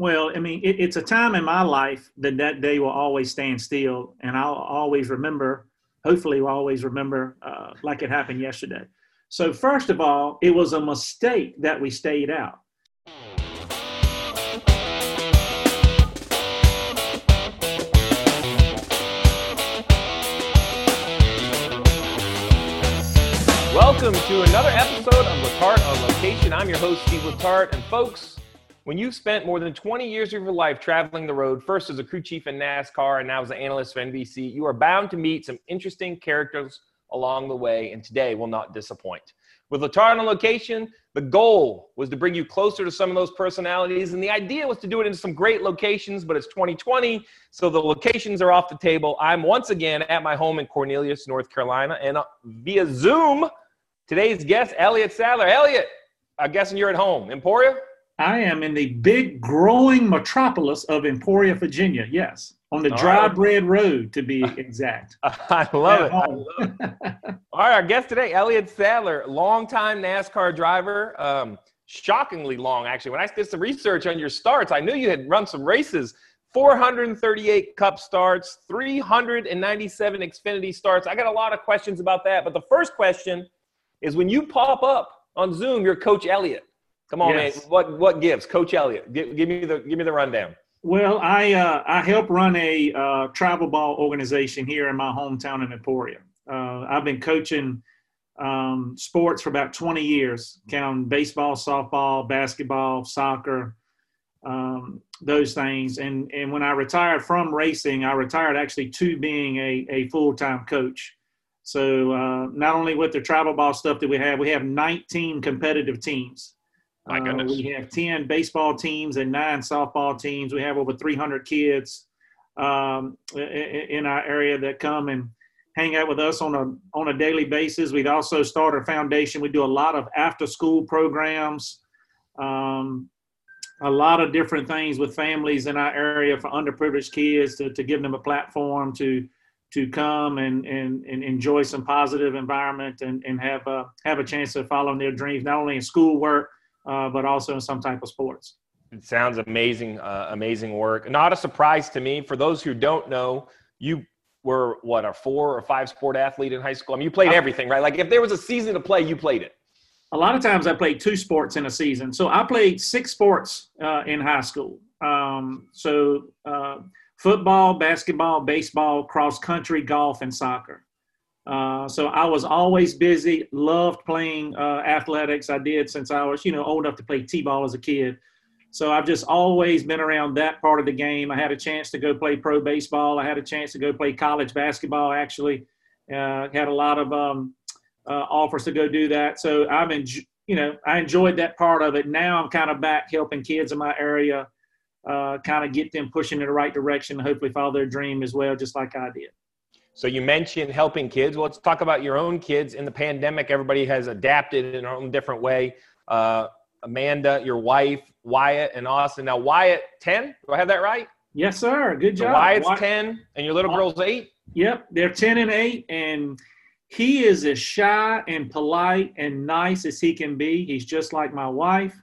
Well, I mean, it, it's a time in my life that that day will always stand still, and I'll always remember. Hopefully, will always remember uh, like it happened yesterday. So, first of all, it was a mistake that we stayed out. Welcome to another episode of Letarte on Location. I'm your host, Steve Letarte. And folks, when you've spent more than 20 years of your life traveling the road, first as a crew chief in NASCAR and now as an analyst for NBC, you are bound to meet some interesting characters along the way, and today will not disappoint. With Letarte on Location, the goal was to bring you closer to some of those personalities, and the idea was to do it in some great locations, but it's 2020, so the locations are off the table. I'm once again at my home in Cornelius, North Carolina, and uh, via Zoom, today's guest, Elliott Sadler. Elliott, I'm guessing you're at home. Emporia? I am in the big growing metropolis of Emporia, Virginia. Yes, on the Dry right. Bread Road to be exact. I love it. I love it. All right, our guest today, Elliott Sadler, longtime NASCAR driver. Um, shockingly long, actually. When I did some research on your starts, I knew you had run some races. 438 Cup starts, 397 Xfinity starts. I got a lot of questions about that, but the first question is when you pop up on Zoom, you're Coach Elliott. Come on, yes. man. What what gives, Coach Elliott? Give, give, me the give me the rundown. Well, I uh, I help run a uh, travel ball organization here in my hometown in Emporia. Uh, I've been coaching um, sports for about 20 years, counting baseball, softball, basketball, soccer, um, those things. And and when I retired from racing, I retired actually to being a, a full time coach. So uh, not only with the travel ball stuff that we have, we have 19 competitive teams. My goodness. Uh, we have 10 baseball teams and nine softball teams. We have over 300 kids um, in our area that come and hang out with us on a on a daily basis. We've also started a foundation. We do a lot of after school programs, um, a lot of different things with families in our area for underprivileged kids to, to give them a platform to to come and, and, and enjoy some positive environment and, and have a, have a chance to follow their dreams, not only in schoolwork, but also in some type of sports. It sounds amazing, uh, amazing work. Not a surprise to me. For those who don't know, you were what a four or five sport athlete in high school. I mean, you played everything, right? Like if there was a season to play, you played it. A lot of times, I played two sports in a season. So I played six sports uh, in high school. Um, so uh, football, basketball, baseball, cross country, golf, and soccer. Uh, so I was always busy, loved playing uh, athletics. I did since I was, you know, old enough to play t-ball as a kid. So I've just always been around that part of the game. I had a chance to go play pro baseball. I had a chance to go play college basketball. Actually, uh, had a lot of um, uh, offers to go do that. So been, you know, I enjoyed that part of it. Now I'm kind of back helping kids in my area, uh, kind of get them pushing in the right direction. Hopefully, follow their dream as well, just like I did. So you mentioned helping kids. Well, let's talk about your own kids in the pandemic. Everybody has adapted in their own different way. Uh, Amanda, your wife, Wyatt, and Austin. Now Wyatt, ten. Do I have that right? Yes, sir. Good job. So Wyatt's Wyatt. ten, and your little girl's eight. Yep, they're ten and eight, and he is as shy and polite and nice as he can be. He's just like my wife.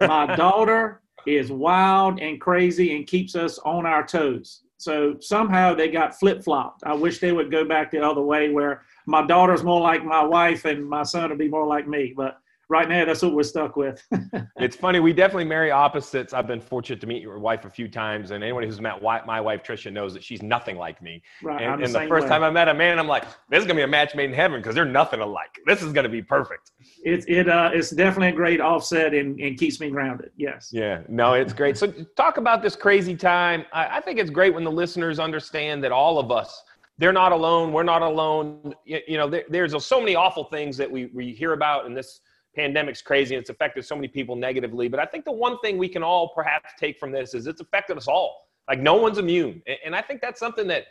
My daughter is wild and crazy and keeps us on our toes. So somehow they got flip flopped. I wish they would go back the other way where my daughter's more like my wife and my son would be more like me. But right now, that's what we're stuck with. it's funny. We definitely marry opposites. I've been fortunate to meet your wife a few times, and anyone who's met my wife Trisha knows that she's nothing like me. Right. And, the, and the first way. time I met Amanda, I'm like, this is gonna be a match made in heaven because they're nothing alike. This is gonna be perfect. It's it uh it's definitely a great offset and, and keeps me grounded. Yes. Yeah. No, it's great. So talk about this crazy time. I, I think it's great when the listeners understand that all of us they're not alone. We're not alone. You, you know, there, there's so many awful things that we, we hear about in this pandemic's crazy and it's affected so many people negatively. But I think the one thing we can all perhaps take from this is it's affected us all. Like no one's immune. And I think that's something that,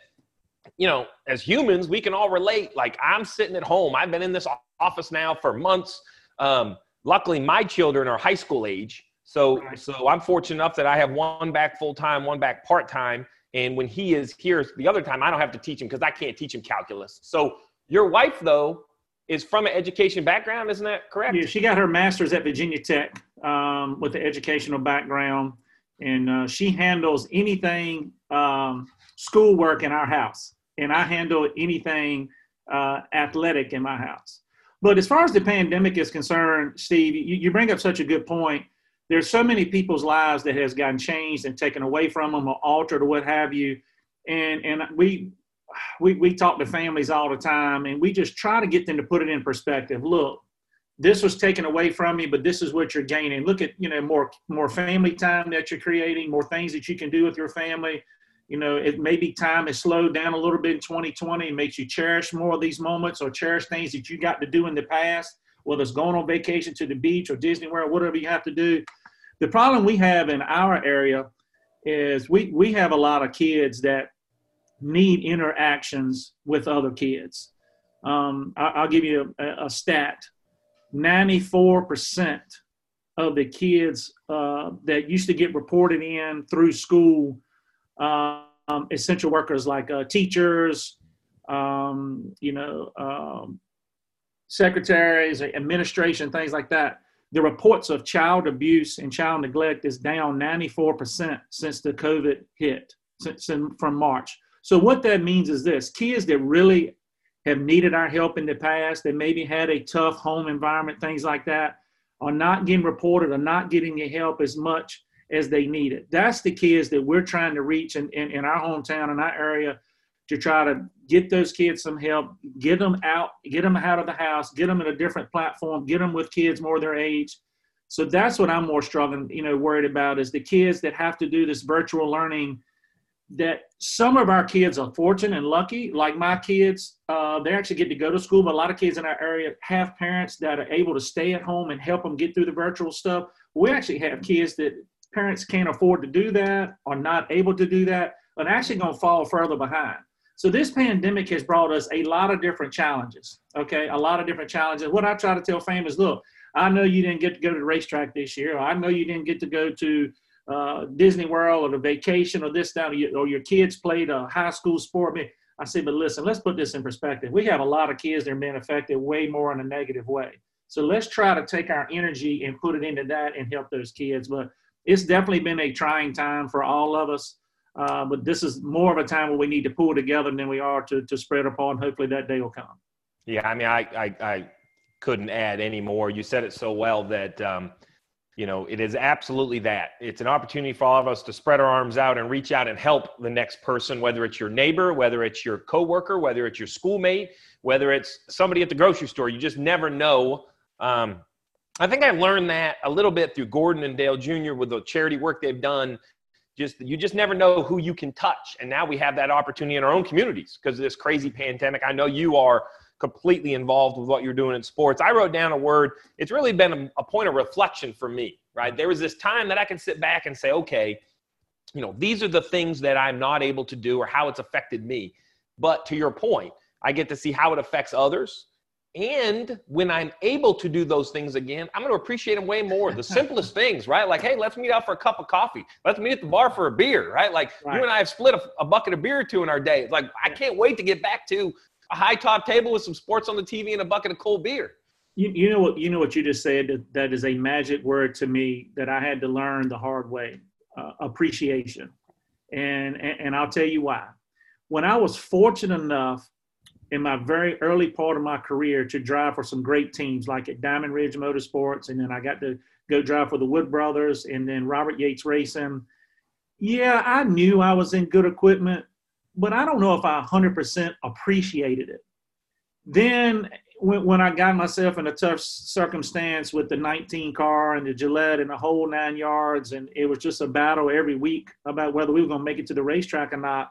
you know, as humans, we can all relate. Like I'm sitting at home. I've been in this office now for months. Um, luckily, my children are high school age. So, so I'm fortunate enough that I have one back full time, one back part time. And when he is here the other time, I don't have to teach him because I can't teach him calculus. So your wife, though, is from an education background, isn't that correct? Yeah, she got her master's at Virginia Tech um, with the educational background, and uh, she handles anything um, schoolwork in our house, and I handle anything uh, athletic in my house. But as far as the pandemic is concerned, Steve, you, you bring up such a good point. There's so many people's lives that has gotten changed and taken away from them or altered or what have you. And and we we we talk to families all the time and we just try to get them to put it in perspective. Look, this was taken away from me, but this is what you're gaining. Look at, you know, more more family time that you're creating, more things that you can do with your family. You know, it maybe time has slowed down a little bit in 2020 and makes you cherish more of these moments or cherish things that you got to do in the past, whether it's going on vacation to the beach or Disney World, whatever you have to do. The problem we have in our area is we, we have a lot of kids that need interactions with other kids. Um, I, will give you a, a stat 94% of the kids uh, that used to get reported in through school, um, essential workers like uh, teachers, um, you know, um, secretaries, administration, things like that. The reports of child abuse and child neglect is down 94% since the COVID hit, since from March. So what that means is this: kids that really have needed our help in the past, that maybe had a tough home environment, things like that, are not getting reported or not getting the help as much as they need it. That's the kids that we're trying to reach in, in, in our hometown, in our area, to try to get those kids some help, get them out, get them out of the house, get them in a different platform, get them with kids more their age. So that's what I'm more struggling, you know, worried about is the kids that have to do this virtual learning that some of our kids are fortunate and lucky. Like my kids, uh, they actually get to go to school, but a lot of kids in our area have parents that are able to stay at home and help them get through the virtual stuff. We actually have kids that parents can't afford to do that, are not able to do that, and actually going to fall further behind. So this pandemic has brought us a lot of different challenges. Okay, a lot of different challenges. What I try to tell families, look, I know you didn't get to go to the racetrack this year. I know you didn't get to go to uh, Disney World or the vacation or this down or your, kids played a high school sport. Me. I say, but listen, let's put this in perspective. We have a lot of kids that are being affected way more in a negative way. So let's try to take our energy and put it into that and help those kids. But it's definitely been a trying time for all of us. Uh, but this is more of a time where we need to pull together than we are to, to spread apart. Hopefully that day will come. Yeah, I mean, I, I, I couldn't add any more. You said it so well that um, – you know, it is absolutely that. It's an opportunity for all of us to spread our arms out and reach out and help the next person, whether it's your neighbor, whether it's your coworker, whether it's your schoolmate, whether it's somebody at the grocery store. You just never know. Um, I think I learned that a little bit through Gordon and Dale Jr. with the charity work they've done. Just you just never know who you can touch, and now we have that opportunity in our own communities because of this crazy pandemic. I know you are completely involved with what you're doing in sports. I wrote down a word. It's really been a, a point of reflection for me, right? There was this time that I can sit back and say, okay, you know, these are the things that I'm not able to do or how it's affected me. But to your point, I get to see how it affects others. And when I'm able to do those things again, I'm going to appreciate them way more. The simplest things, right? Like, hey, let's meet out for a cup of coffee. Let's meet at the bar for a beer, right? Like, right. you and I have split a, a, bucket of beer or two in our day. It's Like, I can't wait to get back to high top table with some sports on the TV and a bucket of cold beer. You, you know what you know what you just said that, is a magic word to me that I had to learn the hard way uh, appreciation and, and and I'll tell you why when I was fortunate enough in my very early part of my career to drive for some great teams like at Diamond Ridge Motorsports and then I got to go drive for the Wood Brothers and then Robert Yates Racing yeah I knew I was in good equipment but I don't know if I 100% appreciated it. Then when, when I got myself in a tough circumstance with the 19 car and the Gillette and the whole nine yards, and it was just a battle every week about whether we were going to make it to the racetrack or not,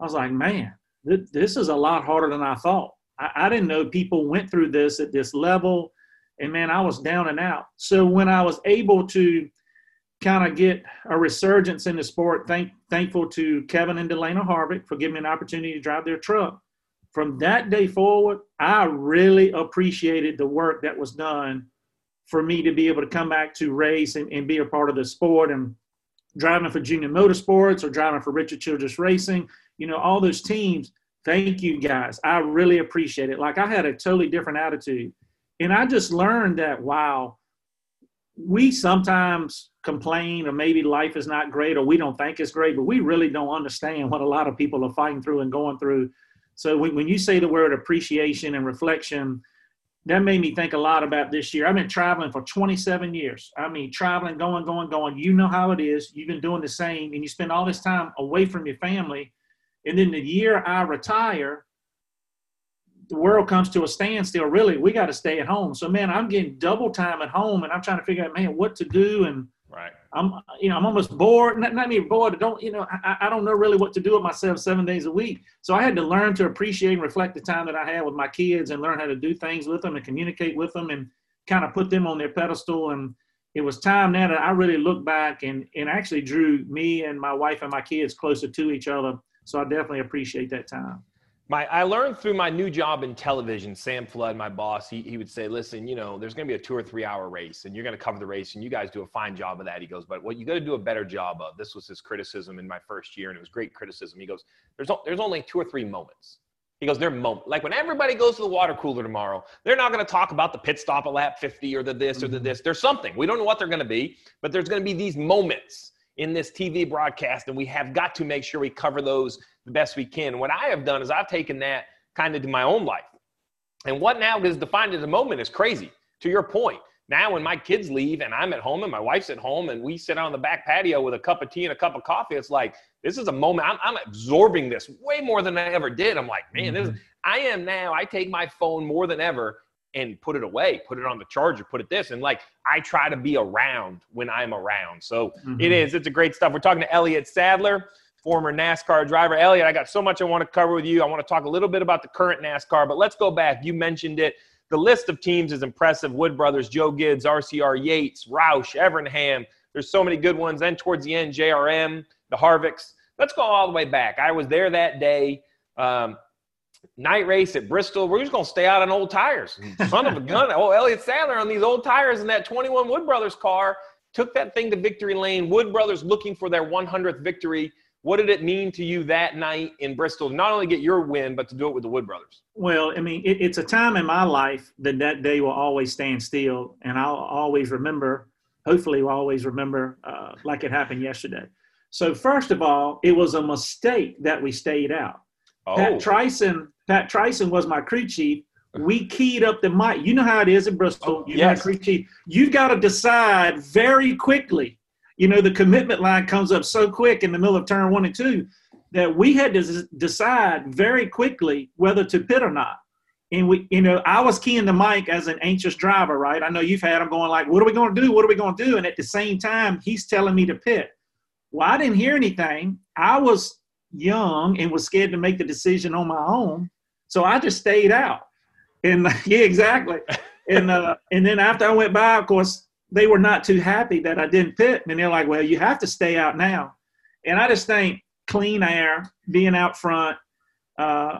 I was like, man, th- this is a lot harder than I thought. I, I didn't know people went through this at this level, and man, I was down and out. So when I was able to kind of get a resurgence in the sport. Thank, thankful to Kevin and Delana Harvick for giving me an opportunity to drive their truck. From that day forward, I really appreciated the work that was done for me to be able to come back to race and, and be a part of the sport and driving for Junior Motorsports or driving for Richard Childress Racing. You know, all those teams. Thank you guys. I really appreciate it. Like I had a totally different attitude. And I just learned that, wow, we sometimes complain or maybe life is not great or we don't think it's great, but we really don't understand what a lot of people are fighting through and going through. So when, when you say the word appreciation and reflection, that made me think a lot about this year. I've been traveling for 27 years. I mean, traveling, going, going, going. You know how it is. You've been doing the same, and you spend all this time away from your family. And then the year I retire, the world comes to a standstill. Really, we got to stay at home. So, man, I'm getting double time at home, and I'm trying to figure out, man, what to do. And right, I'm, you know, I'm almost bored. Not, not even bored. I don't, you know, I, I don't know really what to do with myself seven days a week. So I had to learn to appreciate and reflect the time that I had with my kids, and learn how to do things with them and communicate with them, and kind of put them on their pedestal. And it was time now that I really look back and and actually drew me and my wife and my kids closer to each other. So I definitely appreciate that time my I learned through my new job in television. Sam Flood, my boss, he, he would say, "Listen, you know, there's going to be a two or three hour race, and you're going to cover the race, and you guys do a fine job of that." He goes, "But what you got to do a better job of." This was his criticism in my first year, and it was great criticism. He goes, "There's there's only two or three moments." He goes, "They're moment like when everybody goes to the water cooler tomorrow. They're not going to talk about the pit stop at lap 50 or the this or the mm-hmm. this. There's something we don't know what they're going to be, but there's going to be these moments." In this TV broadcast, and we have got to make sure we cover those the best we can. What I have done is I've taken that kind of to my own life. And what now is defined as a moment is crazy. To your point, now when my kids leave and I'm at home and my wife's at home and we sit on the back patio with a cup of tea and a cup of coffee, it's like this is a moment. I'm, I'm absorbing this way more than I ever did. I'm like, man, this is, mm-hmm. I am now. I take my phone more than ever and put it away, put it on the charger, put it this, and like I try to be around when I'm around. So mm-hmm. it is. It's a great stuff. We're talking to Elliott Sadler former NASCAR driver. Elliott, I got so much I want to cover with you. I want to talk a little bit about the current NASCAR, but let's go back. You mentioned it. The list of teams is impressive. Wood Brothers, Joe Gibbs, RCR Yates, Roush, Evernham. There's so many good ones. Then towards the end, JRM, the Harvicks. Let's go all the way back. I was there that day. Um, night race at Bristol. We're just going to stay out on old tires. Son of a gun. Oh, Elliott Sadler on these old tires in that 21 Wood Brothers car took that thing to victory lane. Wood Brothers looking for their 100th victory. What did it mean to you that night in Bristol not only get your win, but to do it with the Wood Brothers? Well, I mean, it, it's a time in my life that that day will always stand still, and I'll always remember. Hopefully, will always remember uh, like it happened yesterday. So, first of all, it was a mistake that we stayed out. Oh. Pat Tryson, Pat Tryson was my crew chief. We uh-huh. keyed up the mic. You know how it is in Bristol. Oh, you yes. crew chief. You've got to decide very quickly you know, the commitment line comes up so quick in the middle of turn one and two that we had to decide very quickly whether to pit or not. And we, you know, I was keying the mic as an anxious driver, right? I know you've had them going like, "What are we going to do? What are we going to do?" And at the same time, he's telling me to pit. Well, I didn't hear anything. I was young and was scared to make the decision on my own, so I just stayed out. And yeah, exactly. and uh, and then after I went by, of course, they were not too happy that I didn't pit. And they're like, well, you have to stay out now. And I just think clean air, being out front, uh,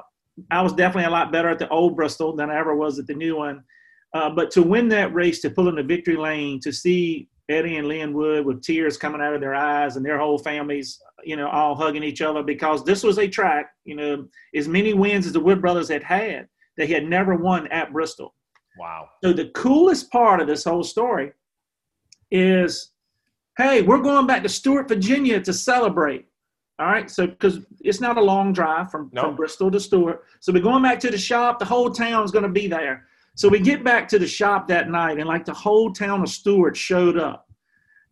I was definitely a lot better at the old Bristol than I ever was at the new one. Uh, but to win that race, to pull in the victory lane, to see Eddie and Lynn Wood with tears coming out of their eyes and their whole families, you know, all hugging each other because this was a track, you know, as many wins as the Wood brothers had had, they had never won at Bristol. Wow. So the coolest part of this whole story is, hey, we're going back to Stuart, Virginia to celebrate. All right, so because it's not a long drive from, nope. from Bristol to Stuart. So we're going back to the shop. The whole town's going to be there. So we get back to the shop that night, and like the whole town of Stuart showed up.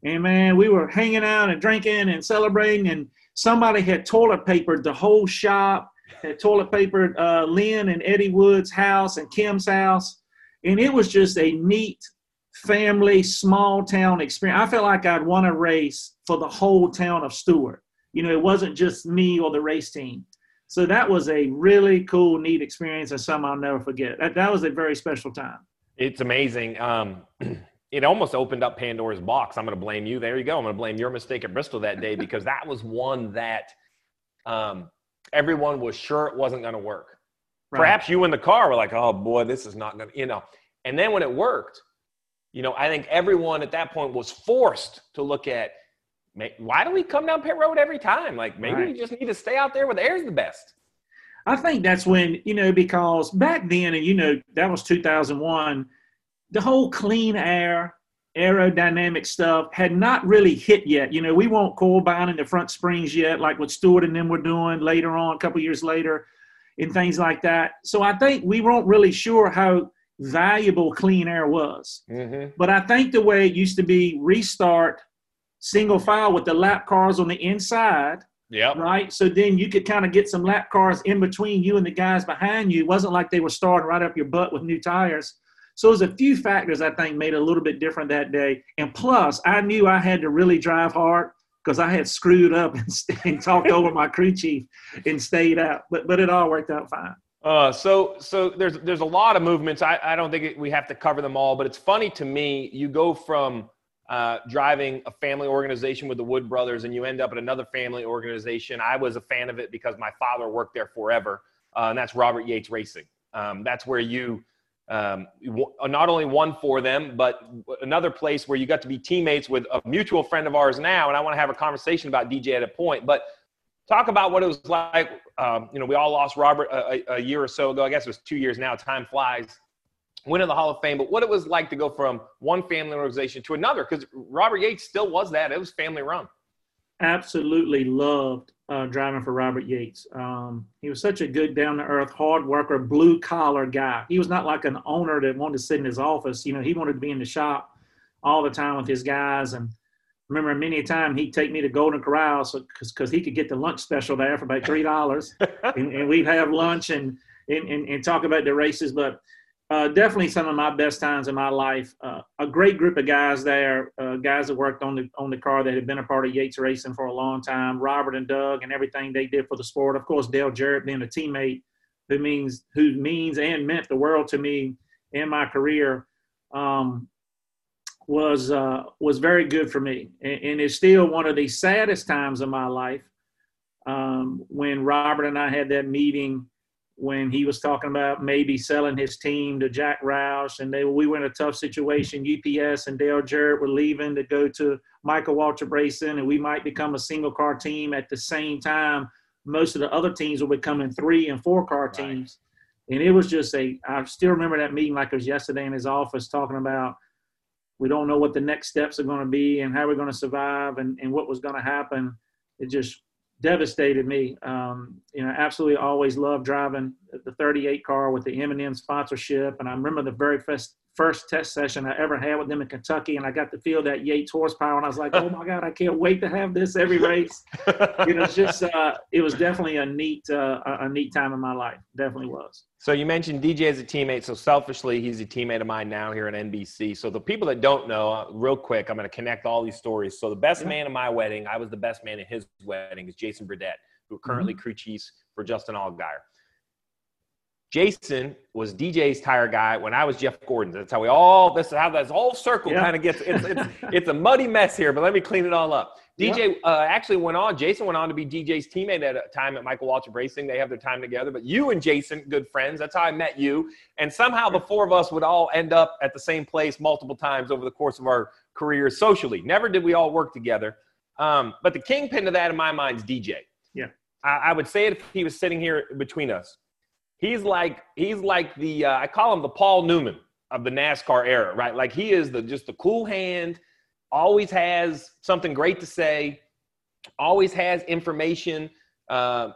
And man, we were hanging out and drinking and celebrating, and somebody had toilet papered the whole shop, had toilet papered uh, Lynn and Eddie Wood's house and Kim's house. And it was just a neat family, small town experience. I felt like I'd won a race for the whole town of Stuart. You know, it wasn't just me or the race team. So that was a really cool, neat experience and something I'll never forget. That, that was a very special time. It's amazing. Um, it almost opened up Pandora's box. I'm going to blame you. There you go. I'm going to blame your mistake at Bristol that day because that was one that um, everyone was sure it wasn't going to work. Right. Perhaps you in the car were like, oh boy, this is not going to, you know. And then when it worked, you know, I think everyone at that point was forced to look at why do we come down pit road every time? Like maybe right. we just need to stay out there where the air's the best. I think that's when, you know, because back then, and you know, that was 2001, the whole clean air, aerodynamic stuff had not really hit yet. You know, we won't coil bind in the front springs yet, like what Stewart and them were doing later on, a couple years later, and things like that. So I think we weren't really sure how valuable clean air was. Mm-hmm. But I think the way it used to be restart single file with the lap cars on the inside. Yeah. Right. So then you could kind of get some lap cars in between you and the guys behind you. It wasn't like they were starting right up your butt with new tires. So there's a few factors I think made it a little bit different that day. And plus, I knew I had to really drive hard because I had screwed up and, and talked over my crew chief and stayed out. But but it all worked out fine. Uh, so so there's there's a lot of movements. I, I don't think we have to cover them all, but it's funny to me. You go from uh, driving a family organization with the Wood brothers, and you end up at another family organization. I was a fan of it because my father worked there forever, uh, and that's Robert Yates Racing. Um, that's where you um, not only won for them, but another place where you got to be teammates with a mutual friend of ours now. And I want to have a conversation about DJ at a point, but talk about what it was like. Um, you know, we all lost Robert a, a, year or so ago. I guess it was two years now. Time flies. Winning the Hall of Fame, but what it was like to go from one family organization to another, because Robert Yates still was that. It was family run. Absolutely loved uh, driving for Robert Yates. Um, he was such a good, down to earth, hard worker, blue collar guy. He was not like an owner that wanted to sit in his office. You know, he wanted to be in the shop all the time with his guys. And remember, many a time he'd take me to Golden Corral because so, he could get the lunch special there for about three dollars, and, and, we'd have lunch and, and and, and talk about the races. But uh, definitely some of my best times in my life. Uh, a great group of guys there, uh, guys that worked on the on the car that had been a part of Yates Racing for a long time. Robert and Doug and everything they did for the sport. Of course, Dale Jarrett being a teammate who means who means and meant the world to me in my career um, was uh, was very good for me, and, and it's still one of the saddest times of my life um, when Robert and I had that meeting when he was talking about maybe selling his team to Jack Roush, and they we were in a tough situation. UPS and Dale Jarrett were leaving to go to Michael Waltrip Racing, and we might become a single car team at the same time. Most of the other teams were becoming three and four car teams, right. and it was just a. I still remember that meeting like it was yesterday in his office, talking about we don't know what the next steps are going to be and how we're going to survive and, and what was going to happen. It just devastated me. Um, you know, absolutely always loved driving the 38 car with the M&M sponsorship. And I remember the very first, first test session I ever had with them in Kentucky. And I got to feel that Yates horsepower. And I was like, oh my God, I can't wait to have this every race. you know, it's just, uh, it was definitely a neat, uh, a neat time in my life. Definitely was. So you mentioned DJ as a teammate. So selfishly, he's a teammate of mine now here at NBC. So the people that don't know, uh, real quick, I'm going to connect all these stories. So the best yeah. man in my wedding, I was the best man in his wedding, is Jason Burdett, who currently mm-hmm. crew chiefs for Justin Allgaier. Jason was DJ's tire guy when I was Jeff Gordon. That's how we all. This is how this whole circle yeah. kind of gets. It's, it's, it's a muddy mess here, but let me clean it all up. DJ uh, actually went on. Jason went on to be DJ's teammate at a time at Michael Waltrip Racing. They have their time together. But you and Jason, good friends. That's how I met you. And somehow the four of us would all end up at the same place multiple times over the course of our careers socially. Never did we all work together. Um, but the kingpin to that in my mind is DJ. Yeah. I, I, would say it if he was sitting here between us. He's like he's like the uh, I call him the Paul Newman of the NASCAR era, right? Like he is the just the cool hand always has something great to say, always has information. Uh,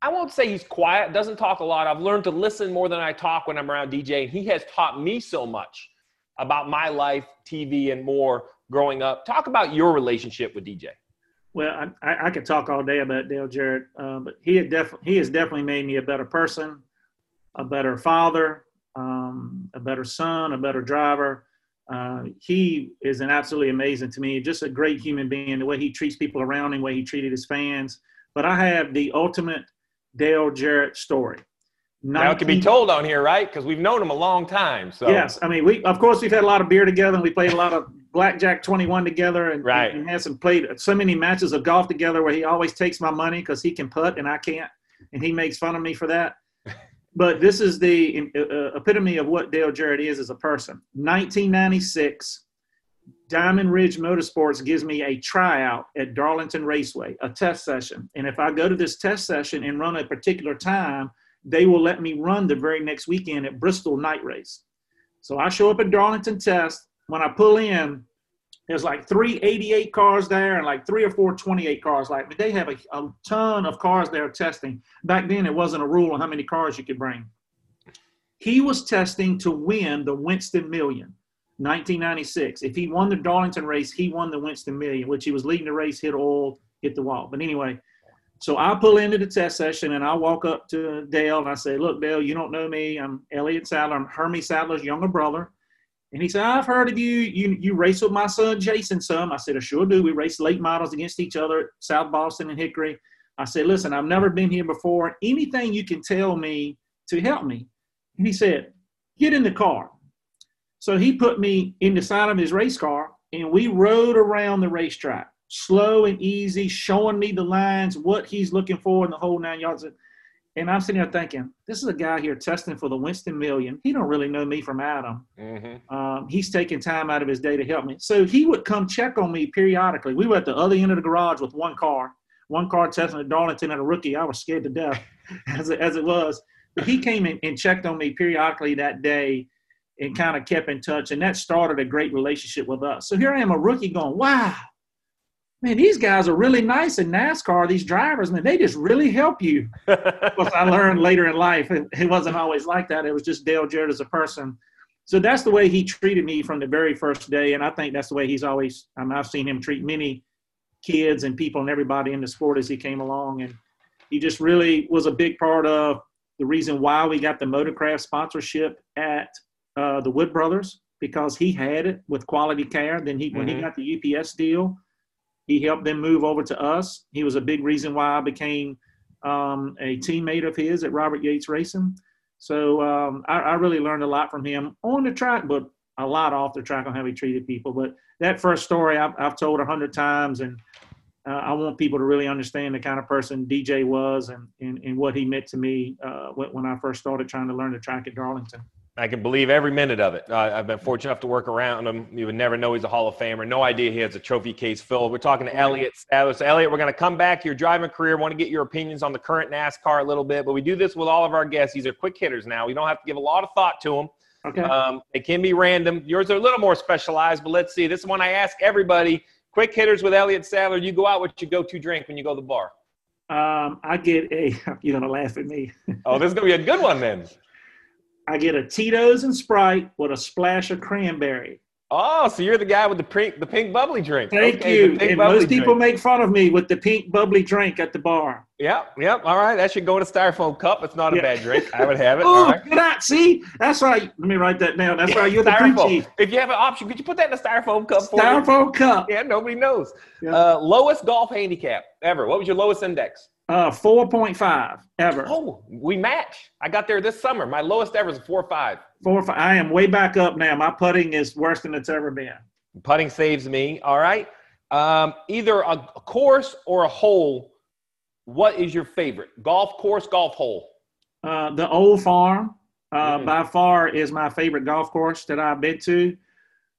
I won't say he's quiet, doesn't talk a lot. I've learned to listen more than I talk when I'm around DJ, and he has taught me so much about my life, TV, and more growing up. Talk about your relationship with DJ. Well, I, I could talk all day about Dale Jarrett, uh, but he had def- he has definitely made me a better person, a better father, um, a better son, a better driver. Uh, he is an absolutely amazing to me. Just a great human being. The way he treats people around him, the way he treated his fans. But I have the ultimate Dale Jarrett story. 19- now it can be told on here, right? Because we've known him a long time. So yes, I mean, we of course we've had a lot of beer together, and we played a lot of blackjack twenty one together, and, right. and some played so many matches of golf together where he always takes my money because he can putt and I can't, and he makes fun of me for that but this is the uh, uh, epitome of what Dale Jarrett is as a person. 1996, Diamond Ridge Motorsports gives me a tryout at Darlington Raceway, a test session. And if I go to this test session and run a particular time, they will let me run the very next weekend at Bristol Night Race. So I show up at Darlington Test. When I pull in, There's like three 88 cars there and like three or four 28 cars. Like they have a, a ton of cars there testing. Back then, it wasn't a rule on how many cars you could bring. He was testing to win the Winston Million, 1996. If he won the Darlington race, he won the Winston Million, which he was leading the race, hit oil, hit the wall. But anyway, so I pull into the test session and I walk up to Dale and I say, Look, Dale, you don't know me. I'm Elliott Sadler. I'm Hermie Sadler's younger brother. And he said, I've heard of you. You you race with my son Jason some. I said, I sure do. We race late models against each other at South Boston and Hickory. I said, listen, I've never been here before. Anything you can tell me to help me. And he said, get in the car. So he put me in the side of his race car and we rode around the racetrack, slow and easy, showing me the lines, what he's looking for in the whole nine yards. And I'm sitting there thinking, this is a guy here testing for the Winston Million. He don't really know me from Adam. Mm-hmm. Um, he's taking time out of his day to help me. So he would come check on me periodically. We were at the other end of the garage with one car, one car testing at Darlington and a rookie. I was scared to death as, it, as it was. But he came in and checked on me periodically that day and kind of kept in touch. And that started a great relationship with us. So here I am, a rookie going, wow, man, these guys are really nice in NASCAR. These drivers, man, they just really help you. But I learned later in life, it, it, wasn't always like that. It was just Dale Jarrett as a person. So that's the way he treated me from the very first day, and I think that's the way he's always. I mean, I've seen him treat many kids and people and everybody in the sport as he came along, and he just really was a big part of the reason why we got the Motorcraft sponsorship at uh, the Wood Brothers because he had it with quality care. Then he, mm-hmm. when he mm-hmm. got the UPS deal, he helped them move over to us. He was a big reason why I became um, a teammate of his at Robert Yates Racing. So um, I, I, really learned a lot from him on the track, but a lot off the track on how he treated people. But that first story I've, I've told a hundred times, and uh, I want people to really understand the kind of person DJ was and, and, and what he meant to me uh, when I first started trying to learn the track at Darlington. I can believe every minute of it. Uh, I've been fortunate enough to work around him. You would never know he's a Hall of Famer. No idea he has a trophy case filled. We're talking to Elliott So, Elliott, we're going to come back to your driving career. want to get your opinions on the current NASCAR a little bit, but we do this with all of our guests. These are quick hitters now. We don't have to give a lot of thought to them. Okay. Um, it can be random. Yours are a little more specialized, but let's see. This is one I ask everybody. Quick hitters with Elliott Sadler. You go out. What you go to drink when you go to the bar? Um, I get a. You're gonna laugh at me. oh, this is gonna be a good one then. I get a Tito's and Sprite with a splash of cranberry. Oh, so you're the guy with the pink, the pink bubbly drink. Thank okay, you. And most people drink. make fun of me with the pink bubbly drink at the bar. Yep, yep. All right, that should go in a styrofoam cup. It's not a bad drink. I would have it. oh, right. good at see. That's right. Let me write that down. That's right. You're the styrofoam. If you have an option, could you put that in a styrofoam cup? Styrofoam cup. Yeah, nobody knows. Yep. Uh, lowest golf handicap ever. What was your lowest index? Uh, 4.5 ever. Oh, we match. I got there this summer. My lowest ever is a 4.5. Four, five. I am way back up now. My putting is worse than it's ever been. Putting saves me. All right. Um, either a course or a hole. What is your favorite? Golf course, golf hole? Uh, the Old Farm, uh, mm. by far, is my favorite golf course that I've been to.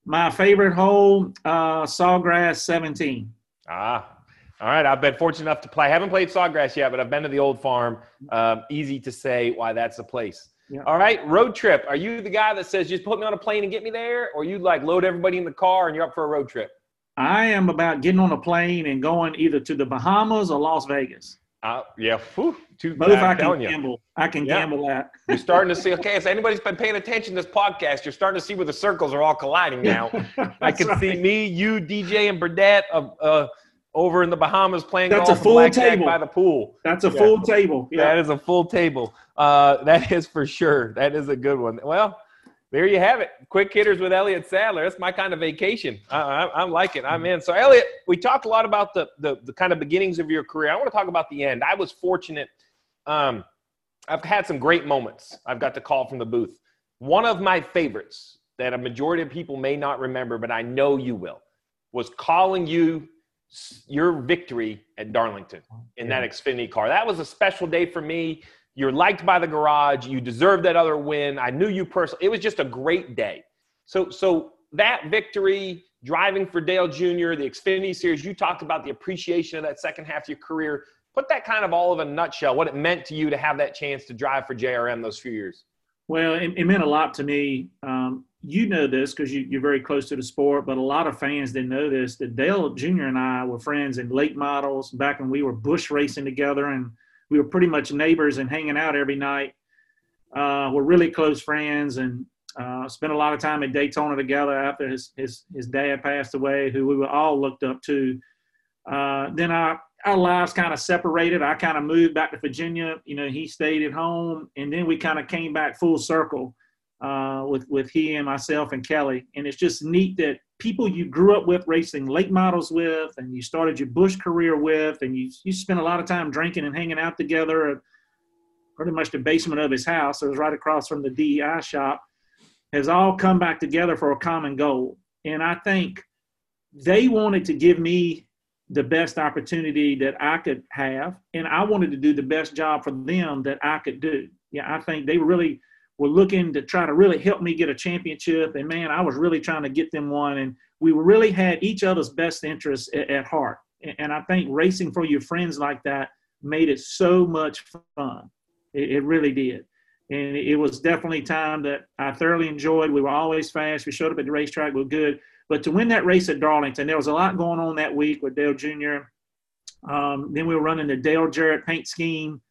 My favorite hole, uh, Sawgrass 17. Ah, all right, I've been fortunate enough to play. I haven't played Sawgrass yet, but I've been to the old farm. Um, easy to say why that's the place. Yeah. All right, road trip. Are you the guy that says just put me on a plane and get me there, or you like load everybody in the car and you're up for a road trip? I am about getting on a plane and going either to the Bahamas or Las Vegas. Uh, yeah, Whew, too, both I can gamble. I can yeah. gamble that. you're starting to see. Okay, if anybody's been paying attention to this podcast, you're starting to see where the circles are all colliding now. I can right. see me, you, DJ, and Burdett. of. uh, over in the Bahamas playing That's golf a full table by the pool. That's a yeah. full table. Yeah. That is a full table. Uh, that is for sure. That is a good one. Well, there you have it. Quick hitters with Elliott Sadler. That's my kind of vacation. I, am liking. I'm in. So, Elliott, we talked a lot about the, the, the kind of beginnings of your career. I want to talk about the end. I was fortunate. Um, I've had some great moments. I've got the call from the booth. One of my favorites that a majority of people may not remember, but I know you will, was calling you your victory at Darlington in yeah. that Xfinity car. That was a special day for me. You're liked by the garage. You deserved that other win. I knew you personally. It was just a great day. So, so that victory, driving for Dale Jr., the Xfinity Series, you talked about the appreciation of that second half of your career. Put that kind of all of a nutshell, what it meant to you to have that chance to drive for JRM those few years. Well, it, it meant a lot to me. Um, you know this because you, are very close to the sport, but a lot of fans didn't know this. That Dale Jr. and I were friends in late models back when we were bush racing together, and we were pretty much neighbors and hanging out every night. Uh, we're really close friends and uh, spent a lot of time at Daytona together after his his his dad passed away, who we were all looked up to. Uh, then our our lives kind of separated. I kind of moved back to Virginia. You know, he stayed at home, and then we kind of came back full circle uh, with with he and myself and Kelly. And it's just neat that people you grew up with racing late models with, and you started your bush career with, and you you spent a lot of time drinking and hanging out together at pretty much the basement of his house. It was right across from the DEI shop. Has all come back together for a common goal, and I think they wanted to give me the best opportunity that I could have, and I wanted to do the best job for them that I could do. Yeah, I think they really were looking to try to really help me get a championship. And man, I was really trying to get them one. And we really had each other's best interests at, at heart. And I think racing for your friends like that made it so much fun. It, it really did. And it was definitely time that I thoroughly enjoyed. We were always fast. We showed up at the racetrack. We were good. But to win that race at Darlington, there was a lot going on that week with Dale Jr. Um, then we were running the Dale Jarrett paint scheme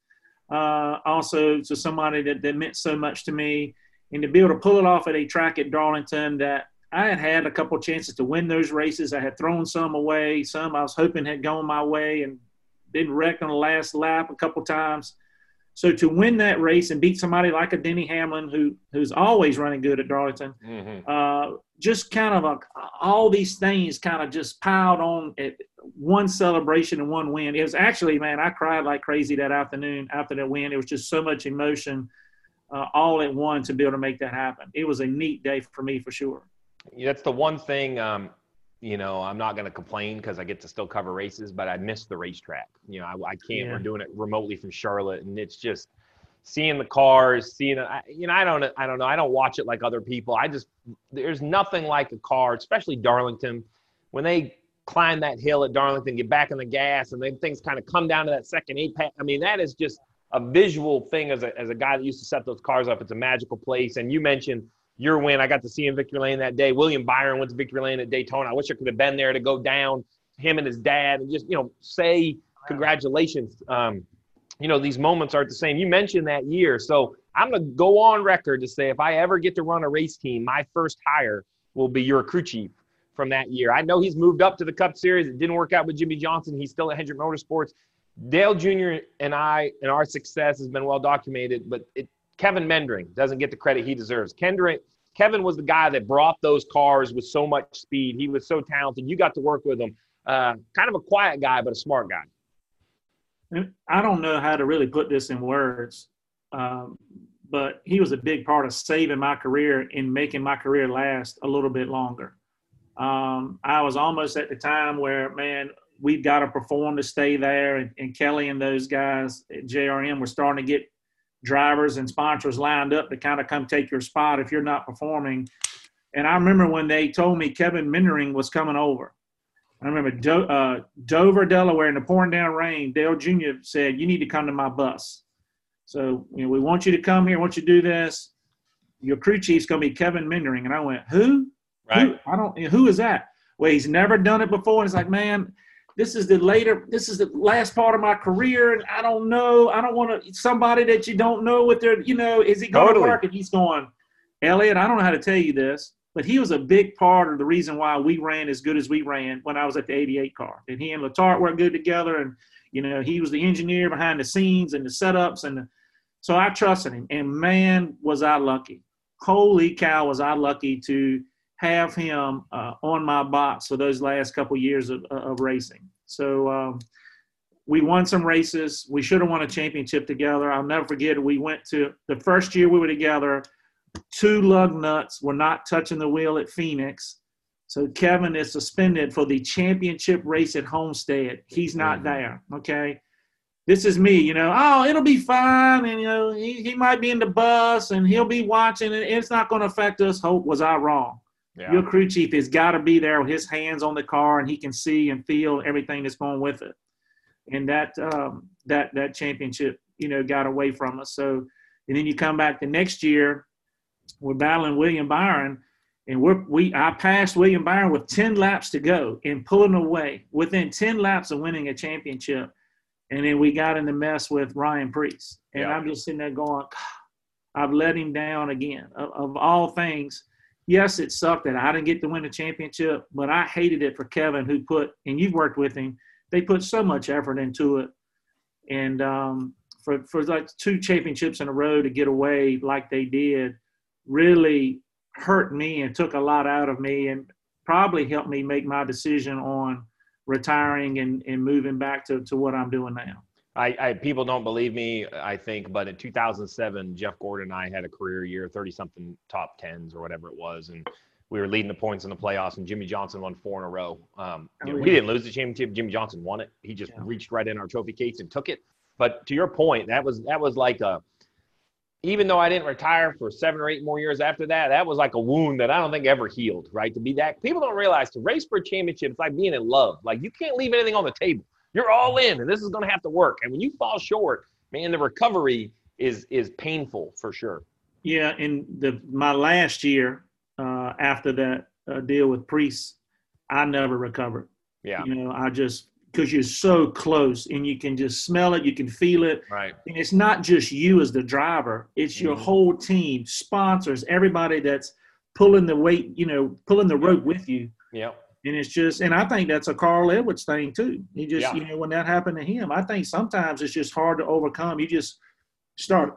uh, also to somebody that, that meant so much to me. And to be able to pull it off at a track at Darlington that I had had a couple chances to win those races. I had thrown some away. Some I was hoping had gone my way and didn't wreck on the last lap a couple times. So to win that race and beat somebody like a Denny Hamlin, who who's always running good at Darlington, mm-hmm. uh, just kind of a, all these things kind of just piled on at one celebration and one win. It was actually, man, I cried like crazy that afternoon after that win. It was just so much emotion uh, all at once to be able to make that happen. It was a neat day for me for sure. That's the one thing um, you know, I'm not going to complain because I get to still cover races, but I miss the racetrack. You know, I, I can't. Yeah. We're doing it remotely from Charlotte, and it's just seeing the cars, seeing it. You know, I don't, I don't know. I don't watch it like other people. I just there's nothing like a car, especially Darlington, when they climb that hill at Darlington, get back in the gas, and then things kind of come down to that second eight pack. I mean, that is just a visual thing as a as a guy that used to set those cars up. It's a magical place. And you mentioned your win. I got to see him victory lane that day. William Byron went to victory lane at Daytona. I wish I could have been there to go down him and his dad and just you know say congratulations. Um, you know these moments aren't the same. You mentioned that year, so I'm gonna go on record to say if I ever get to run a race team, my first hire will be your crew chief from that year. I know he's moved up to the Cup Series. It didn't work out with Jimmie Johnson. He's still at Hendrick Motorsports. Dale Jr. and I and our success has been well documented, but it Kevin Meendering doesn't get the credit he deserves. Kendrick, Kevin was the guy that brought those cars with so much speed. He was so talented. You got to work with him. Uh, kind of a quiet guy, but a smart guy. I don't know how to really put this in words, um, but he was a big part of saving my career and making my career last a little bit longer. Um, I was almost at the time where, man, we've got to perform to stay there. And, and Kelly and those guys at JRM were starting to get drivers and sponsors lined up to kind of come take your spot if you're not performing. And I remember when they told me Kevin Meendering was coming over. I remember Do- uh, Dover, Delaware, in the pouring down rain. Dale Jr. said, "You need to come to my bus." So you know, we want you to come here. Want you to do this. Your crew chief's going to be Kevin Meendering. And I went, "Who? Right? Who? I don't. Who is that?" Well, he's never done it before. And it's like, man, this is the later this is the last part of my career and i don't know. I don't want to somebody that you don't know what they're you know is he going totally. to work? And he's going elliott i don't know how to tell you this but he was a big part of the reason why we ran as good as we ran when i was at the 88 car. And he and letarte were good together and you know he was the engineer behind the scenes and the setups and the, so i trusted him. And man was i lucky. Holy cow was i lucky to have him uh, on my box for those last couple years of, of racing. So um, we won some races. We should have won a championship together. I'll never forget it. We went to the first year we were together. Two lug nuts were not touching the wheel at Phoenix. So Kevin is suspended for the championship race at Homestead. He's not mm-hmm. there. Okay. This is me, you know. Oh, it'll be fine, and you know he, he might be in the bus, and he'll be watching, and it's not going to affect us. Hope was I wrong? Yeah. Your crew chief has got to be there with his hands on the car and he can see and feel everything that's going with it. And that um, that that championship, you know, got away from us. So, and then you come back the next year, we're battling William Byron, and we're we I passed William Byron with 10 laps to go and pulling away within 10 laps of winning a championship. And then we got in the mess with Ryan Preece, And yeah. I'm just sitting there going, I've let him down again. Of, of, all things, yes, it sucked that I didn't get to win the championship, but I hated it for Kevin, who put, and you've worked with him, they put so much effort into it. And um, for, for like two championships in a row to get away like they did really hurt me and took a lot out of me and probably helped me make my decision on retiring and, and moving back to, to what I'm doing now. I, I, people don't believe me, I think, but in 2007, Jeff Gordon and I had a career year, 30 something top tens or whatever it was, and we were leading the points in the playoffs, and Jimmie Johnson won four in a row. Um, oh, know, yeah. We didn't lose the championship. Jimmie Johnson won it. He just yeah. reached right in our trophy case and took it. But to your point, that was that was like a even though I didn't retire for seven or eight more years after that, that was like a wound that I don't think ever healed, right? To be that people don't realize to race for a championship, it's like being in love. Like you can't leave anything on the table. You're all in, and this is gonna have to work. And when you fall short, man, the recovery is is painful for sure. Yeah, in the my last year uh, after that uh, deal with Preece, I never recovered. Yeah, you know, I just because you're so close and you can just smell it, you can feel it. Right. And it's not just you as the driver, it's your mm-hmm. whole team, sponsors, everybody that's pulling the weight, you know, pulling the rope with you. Yeah. And it's just, and I think that's a Carl Edwards thing too. He just, yeah. you know, when that happened to him, I think sometimes it's just hard to overcome. You just start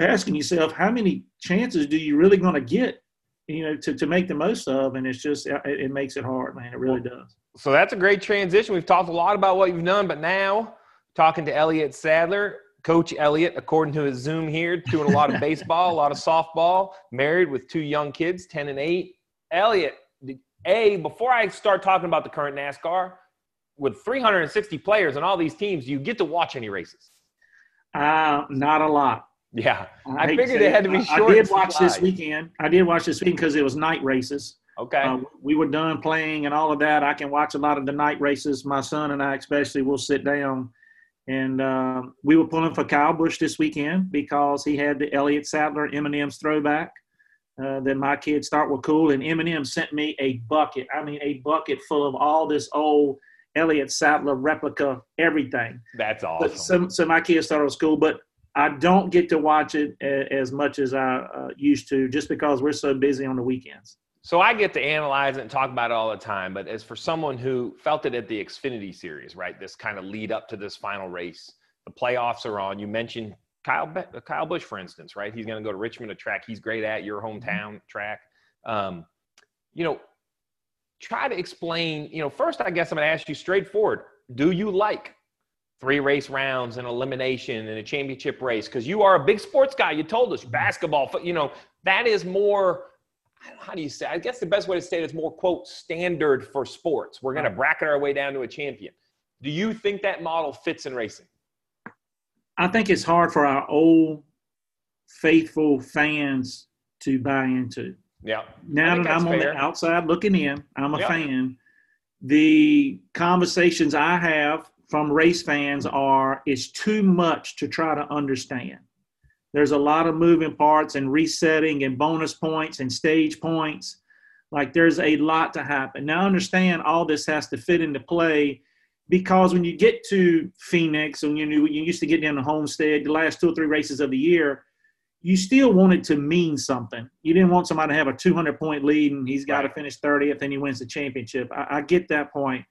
asking yourself, how many chances do you really going to get, you know, to, to make the most of? And it's just, it, it makes it hard, man. It really does. So that's a great transition. We've talked a lot about what you've done, but now talking to Elliott Sadler, Coach Elliott, according to his Zoom here, doing a lot of baseball, a lot of softball, married with two young kids, 10 and 8. Elliott, A, before I start talking about the current NASCAR, with 360 players and all these teams, you get to watch any races? Uh, not a lot. Yeah. I, I figured it had to be short. I did watch this weekend. I did watch this weekend because it was night races. Okay. Uh, we were done playing and all of that. I can watch a lot of the night races. My son and I, especially, will sit down. And uh, we were pulling for Kyle Busch this weekend because he had the Elliott Sadler M&M's throwback. Uh, that my kids thought were cool. And M&M sent me a bucket. I mean, a bucket full of all this old Elliott Sadler replica everything. That's awesome. So, so my kids was cool, but I don't get to watch it as much as I uh, used to, just because we're so busy on the weekends. So I get to analyze it and talk about it all the time. But as for someone who felt it at the Xfinity Series, right, this kind of lead up to this final race, the playoffs are on. You mentioned Kyle Kyle Busch, for instance, right? He's going to go to Richmond, a track he's great at, your hometown mm-hmm. track. Um, you know, try to explain. You know, first, I guess I'm going to ask you straightforward: Do you like three race rounds and elimination and a championship race? Because you are a big sports guy. You told us basketball. You know, that is more how do you say? I guess the best way to say it is more quote standard for sports. We're going to bracket our way down to a champion. Do you think that model fits in racing? I think it's hard for our old faithful fans to buy into. Yeah. Now that I'm fair. on the outside looking in, I'm a yeah. fan. The conversations I have from race fans are it's too much to try to understand. There's a lot of moving parts and resetting and bonus points and stage points. Like there's a lot to happen. Now, understand all this has to fit into play because when you get to Phoenix and you know you used to get down to Homestead, the last two or three races of the year, you still want it to mean something. You didn't want somebody to have a 200 point lead and he's got right. to finish 30th and he wins the championship. I, I get that point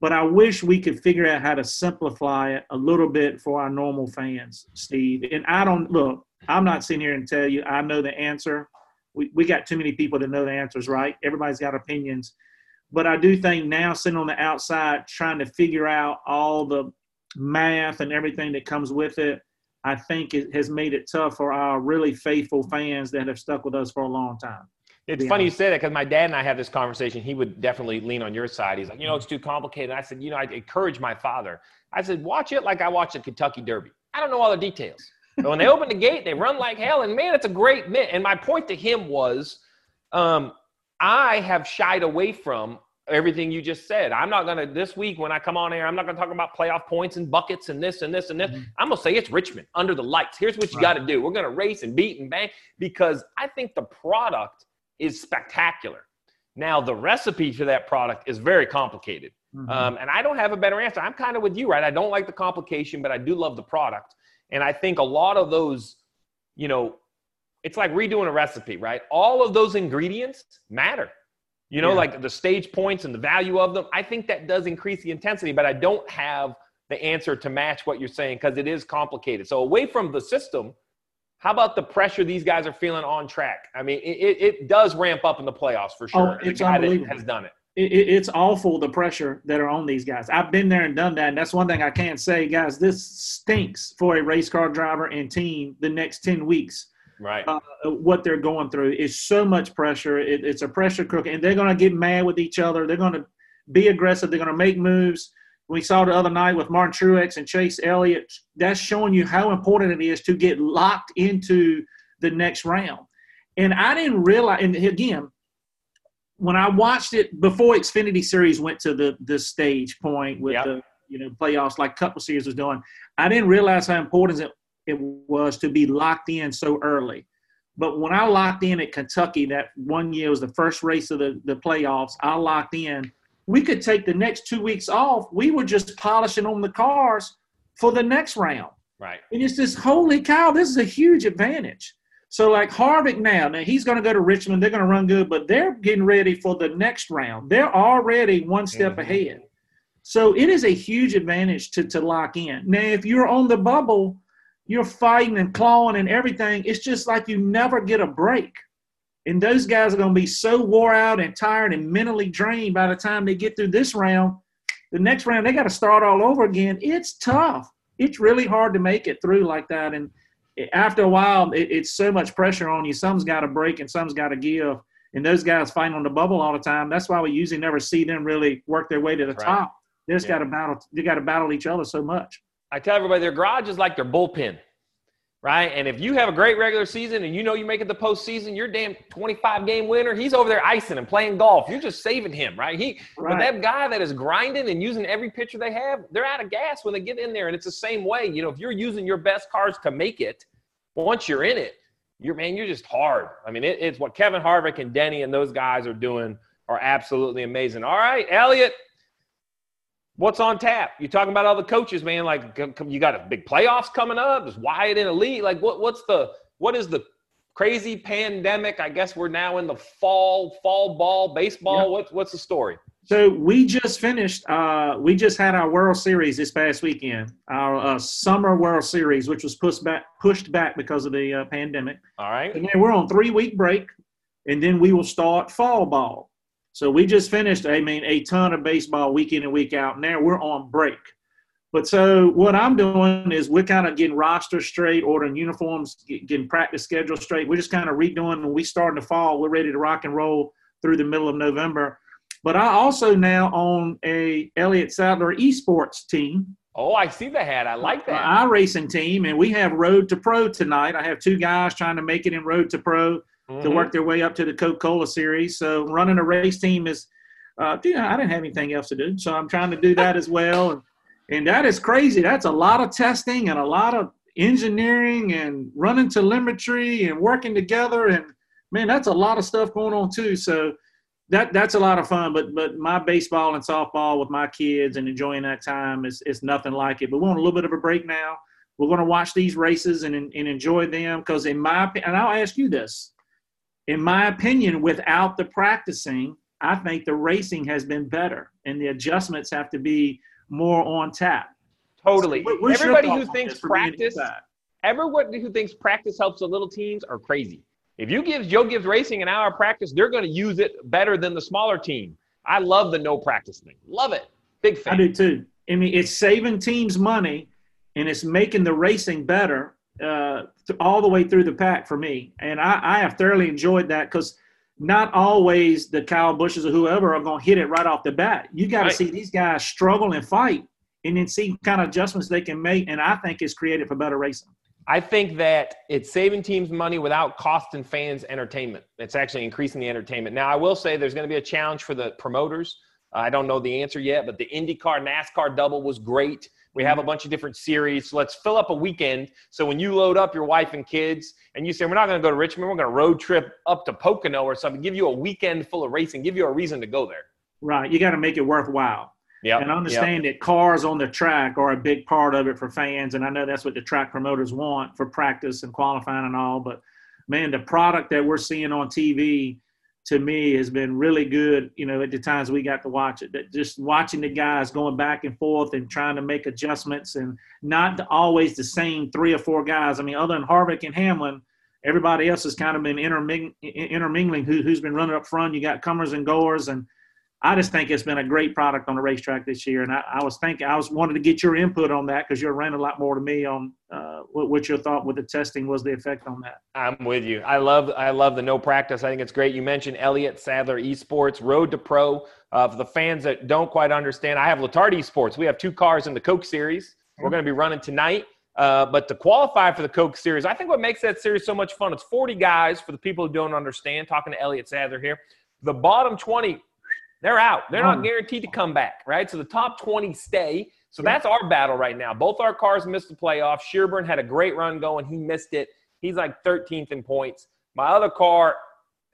but I wish we could figure out how to simplify it a little bit for our normal fans, Steve. And I don't look, I'm not sitting here and tell you I know the answer. We, we got too many people that know the answers, right? Everybody's got opinions. But I do think now sitting on the outside trying to figure out all the math and everything that comes with it, I think it has made it tough for our really faithful fans that have stuck with us for a long time. It's funny honest. you say that because my dad and I have this conversation. He would definitely lean on your side. He's like, you know, it's too complicated. I said, you know, I encourage my father. I said, watch it like I watch the Kentucky Derby. I don't know all the details. But when they open the gate, they run like hell. And man, it's a great mitt. And my point to him was, um, I have shied away from everything you just said. I'm not going to, this week when I come on air, I'm not going to talk about playoff points and buckets and this and this and this. Mm-hmm. I'm going to say it's Richmond under the lights. Here's what you right. got to do. We're going to race and beat and bang because I think the product is spectacular. Now, the recipe for that product is very complicated. Mm-hmm. Um, and I don't have a better answer. I'm kind of with you, right? I don't like the complication, but I do love the product. And I think a lot of those, you know, it's like redoing a recipe, right? All of those ingredients matter. You know, yeah. like the stage points and the value of them. I think that does increase the intensity, but I don't have the answer to match what you're saying because it is complicated. So away from the system, how about the pressure these guys are feeling on track? I mean, it, it does ramp up in the playoffs for sure. Oh, it's unbelievable. has done it. it. It's awful the pressure that are on these guys. I've been there and done that, and that's one thing I can't say, guys. This stinks for a race car driver and team the next ten weeks right. uh, what they're going through. Is so much pressure. It, it's a pressure cooker and they're going to get mad with each other. They're going to be aggressive. They're going to make moves. We saw the other night with martin truex and chase elliott. That's showing you how important it is to get locked into the next round. And i didn't realize and again when i watched it before xfinity series went to the the stage point with yep. the you know playoffs like couple series was doing i didn't realize how important it it was to be locked in so early. But when I locked in at Kentucky, that one year was the first race of the, the playoffs, I locked in. We could take the next two weeks off. We were just polishing on the cars for the next round. Right. And it's this holy cow, this is a huge advantage. So, like Harvick now, now he's going to go to Richmond. They're going to run good, but they're getting ready for the next round. They're already one step mm-hmm. ahead. So, it is a huge advantage to, to lock in. Now, if you're on the bubble, you're fighting and clawing and everything. It's just like you never get a break. And those guys are going to be so wore out and tired and mentally drained by the time they get through this round. The next round, they got to start all over again. It's tough. It's really hard to make it through like that. And after a while, it, it's so much pressure on you. Some's got to break and some's got to give. And those guys fighting on the bubble all the time. That's why we usually never see them really work their way to the right. top. They just yeah. got to battle. They got to battle each other so much. I tell everybody their garage is like their bullpen, right? And if you have a great regular season and you know you make it the postseason, you're damn 25 game winner. He's over there icing and playing golf. You're just saving him, right? He, right. but that guy that is grinding and using every pitcher they have, they're out of gas when they get in there. And it's the same way. You know, if you're using your best cards to make it, once you're in it, you're man, you're just hard. I mean, it, it's what Kevin Harvick and Denny and those guys are doing are absolutely amazing. All right, Elliott, What's on tap? You're talking about all the coaches, man. Like you got a big playoffs coming up. Is Wyatt in a league? Like what? What's the what is the crazy pandemic? I guess we're now in the fall fall ball baseball. Yep. What's what's the story? So we just finished. Uh, we just had our World Series this past weekend. Our uh, summer World Series, which was pushed back pushed back because of the uh, pandemic. All right. And then we're on three week break, and then we will start fall ball. So we just finished, I mean, a ton of baseball week in and week out. Now we're on break. But so what I'm doing is we're kind of getting roster straight, ordering uniforms, getting practice schedule straight. We're just kind of redoing when we start in the fall. We're ready to rock and roll through the middle of November. But I also now own a Elliott Sadler esports team. Oh, I see the hat. I like that. I racing team, and we have Road to Pro tonight. I have two guys trying to make it in Road to Pro mm-hmm. to work their way up to the Coca Cola Series. So running a race team is, uh, you know, I didn't have anything else to do, so I'm trying to do that as well. And and that is crazy. That's a lot of testing and a lot of engineering and running telemetry and working together. And man, that's a lot of stuff going on too. So that that's a lot of fun. But but my baseball and softball with my kids and enjoying that time is is nothing like it. But we're on a little bit of a break now. We're going to watch these races and and enjoy them because in my and I'll ask you this: in my opinion, without the practicing, I think the racing has been better and the adjustments have to be more on tap. Totally. So everybody who thinks practice, everybody who thinks practice helps the little teams are crazy. If you give Joe Gibbs Racing an hour of practice, they're going to use it better than the smaller team. I love the no practice thing. Love it. Big fan. I do too. I mean, it's saving teams money and it's making the racing better uh, all the way through the pack for me. And I, I have thoroughly enjoyed that because not always the Kyle Busches or whoever are going to hit it right off the bat. You got to right. see these guys struggle and fight and then see kind of adjustments they can make. And I think it's created for better racing. I think that it's saving teams money without costing fans entertainment. It's actually increasing the entertainment. Now, I will say there's going to be a challenge for the promoters. I don't know the answer yet, but the IndyCar NASCAR double was great We have a bunch of different series. So let's fill up a weekend. So when you load up your wife and kids and you say, we're not going to go to Richmond, we're going to road trip up to Pocono or something, give you a weekend full of racing, give you a reason to go there. Right. You got to make it worthwhile. Yeah. And understand yep. that cars on the track are a big part of it for fans. And I know that's what the track promoters want for practice and qualifying and all. But man, the product that we're seeing on TV to me has been really good. You know, at the times we got to watch it, that just watching the guys going back and forth and trying to make adjustments and not always the same three or four guys. I mean, other than Harvick and Hamlin, everybody else has kind of been interming- intermingling. Who, who's been running up front? You got comers and goers and I just think it's been a great product on the racetrack this year, and I, I was thinking I was wanted to get your input on that because you're running a lot more to me on uh, what, what, your thought with the testing was the effect on that. I'm with you. I love I love the no practice. I think it's great. You mentioned Elliott Sadler Esports Road to Pro. Uh, for the fans that don't quite understand, I have Letarte Esports. We have two cars in the Coke Series. We're going to be running tonight. Uh, but to qualify for the Coke Series, I think what makes that series so much fun, it's 40 guys for the people who don't understand. Talking to Elliott Sadler here. The bottom 20 they're out. They're not oh. guaranteed to come back, right? So the top 20 stay. So that's our battle right now. Both our cars missed the playoff. Sherburne had a great run going. He missed it. He's like 13th in points. My other car,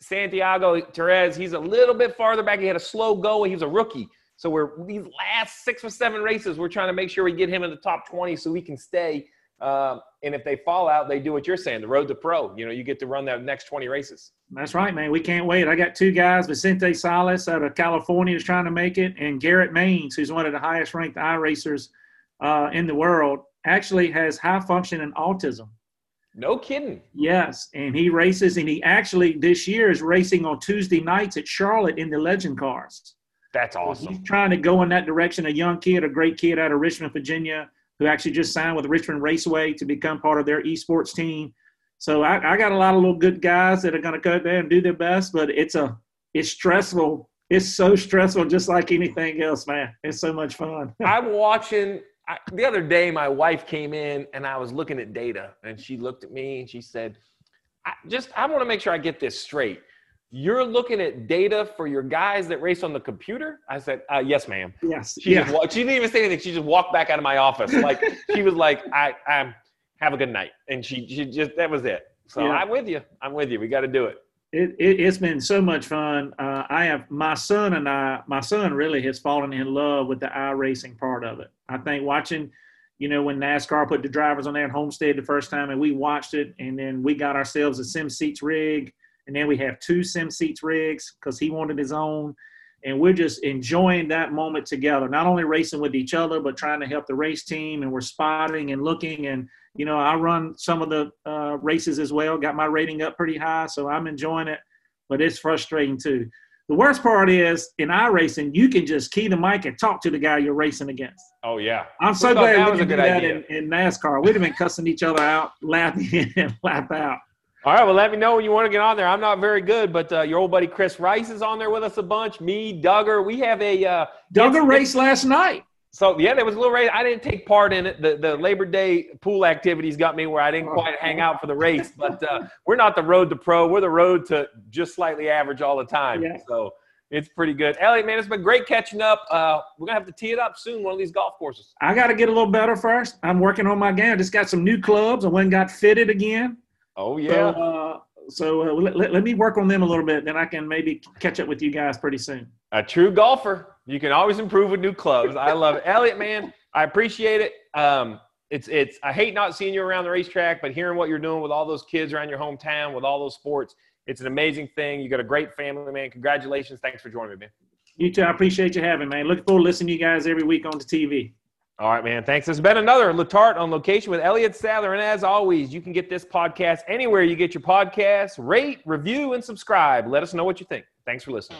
Santiago Therese, he's a little bit farther back. He had a slow go. He was a rookie. So we're these last six or seven races, we're trying to make sure we get him in the top 20 so we can stay. Um, and if they fall out, they do what you're saying, the road to pro. You know, you get to run that next 20 races. That's right, man. We can't wait. I got two guys, Vicente Salas out of California is trying to make it, and Garrett Maines, who's one of the highest ranked iRacers uh, in the world, actually has high functioning autism. No kidding. Yes, and he races, and he actually this year is racing on Tuesday nights at Charlotte in the Legend cars. That's awesome. He's trying to go in that direction. A young kid, a great kid out of Richmond, Virginia, who actually just signed with Richmond Raceway to become part of their esports team. So I, I got a lot of little good guys that are going to go there and do their best, but it's a it's stressful. It's so stressful, just like anything else, man. It's so much fun. I'm watching. I, the other day, my wife came in and I was looking at data, and she looked at me and she said, I "Just I want to make sure I get this straight." You're looking at data for your guys that race on the computer? I said, uh, yes, ma'am. Yes. She, yeah. she didn't even say anything. She just walked back out of my office. Like she was like, I, I have a good night. And she, she just, that was it. So yeah. I'm with you. I'm with you. We got to do it. It, it, has been so much fun. Uh, I have my son and I, my son really has fallen in love with the iRacing part of it. I think watching, you know, when NASCAR put the drivers on there at Homestead the first time and we watched it and then we got ourselves a Sim Seats rig and then we have two sim seats rigs because he wanted his own. And we're just enjoying that moment together not only racing with each other but trying to help the race team. And we're spotting and looking. And you know i run some of the uh, races as well got my rating up pretty high so i'm enjoying it. But it's frustrating too. The worst part is in iRacing, you can just key the mic and talk to the guy you're racing against. Oh yeah, I'm so glad we didn't do that in, in, NASCAR. We'd have been cussing each other out, laughing and laugh out. All right, well, let me know when you want to get on there. I'm not very good, but uh, your old buddy Chris Rice is on there with us a bunch. Me, Duggar. We have a uh, Duggar race last night. So yeah, there was a little race. I didn't take part in it. The the Labor Day pool activities got me where I didn't quite hang out for the race. But uh, we're not the road to pro. We're the road to just slightly average all the time. Yeah. So it's pretty good. Elliott, man, it's been great catching up. Uh, we're gonna have to tee it up soon, one of these golf courses. I got to get a little better first. I'm working on my game. I just got some new clubs. I went and got fitted again. Oh yeah. So, uh, so uh, let, let, me work on them a little bit, then I can maybe catch up with you guys pretty soon. A true golfer. You can always improve with new clubs. I love it, Elliott. Man, I appreciate it. Um, it's it's. I hate not seeing you around the racetrack, but hearing what you're doing with all those kids around your hometown with all those sports, it's an amazing thing. You got a great family, man. Congratulations. Thanks for joining me, man. You too. I appreciate you having, me, man. Looking forward to listening to you guys every week on the TV. All right, man. Thanks. This has been another Letarte on location with Elliott Sadler. And as always, you can get this podcast anywhere you get your podcasts. Rate, review, and subscribe. Let us know what you think. Thanks for listening.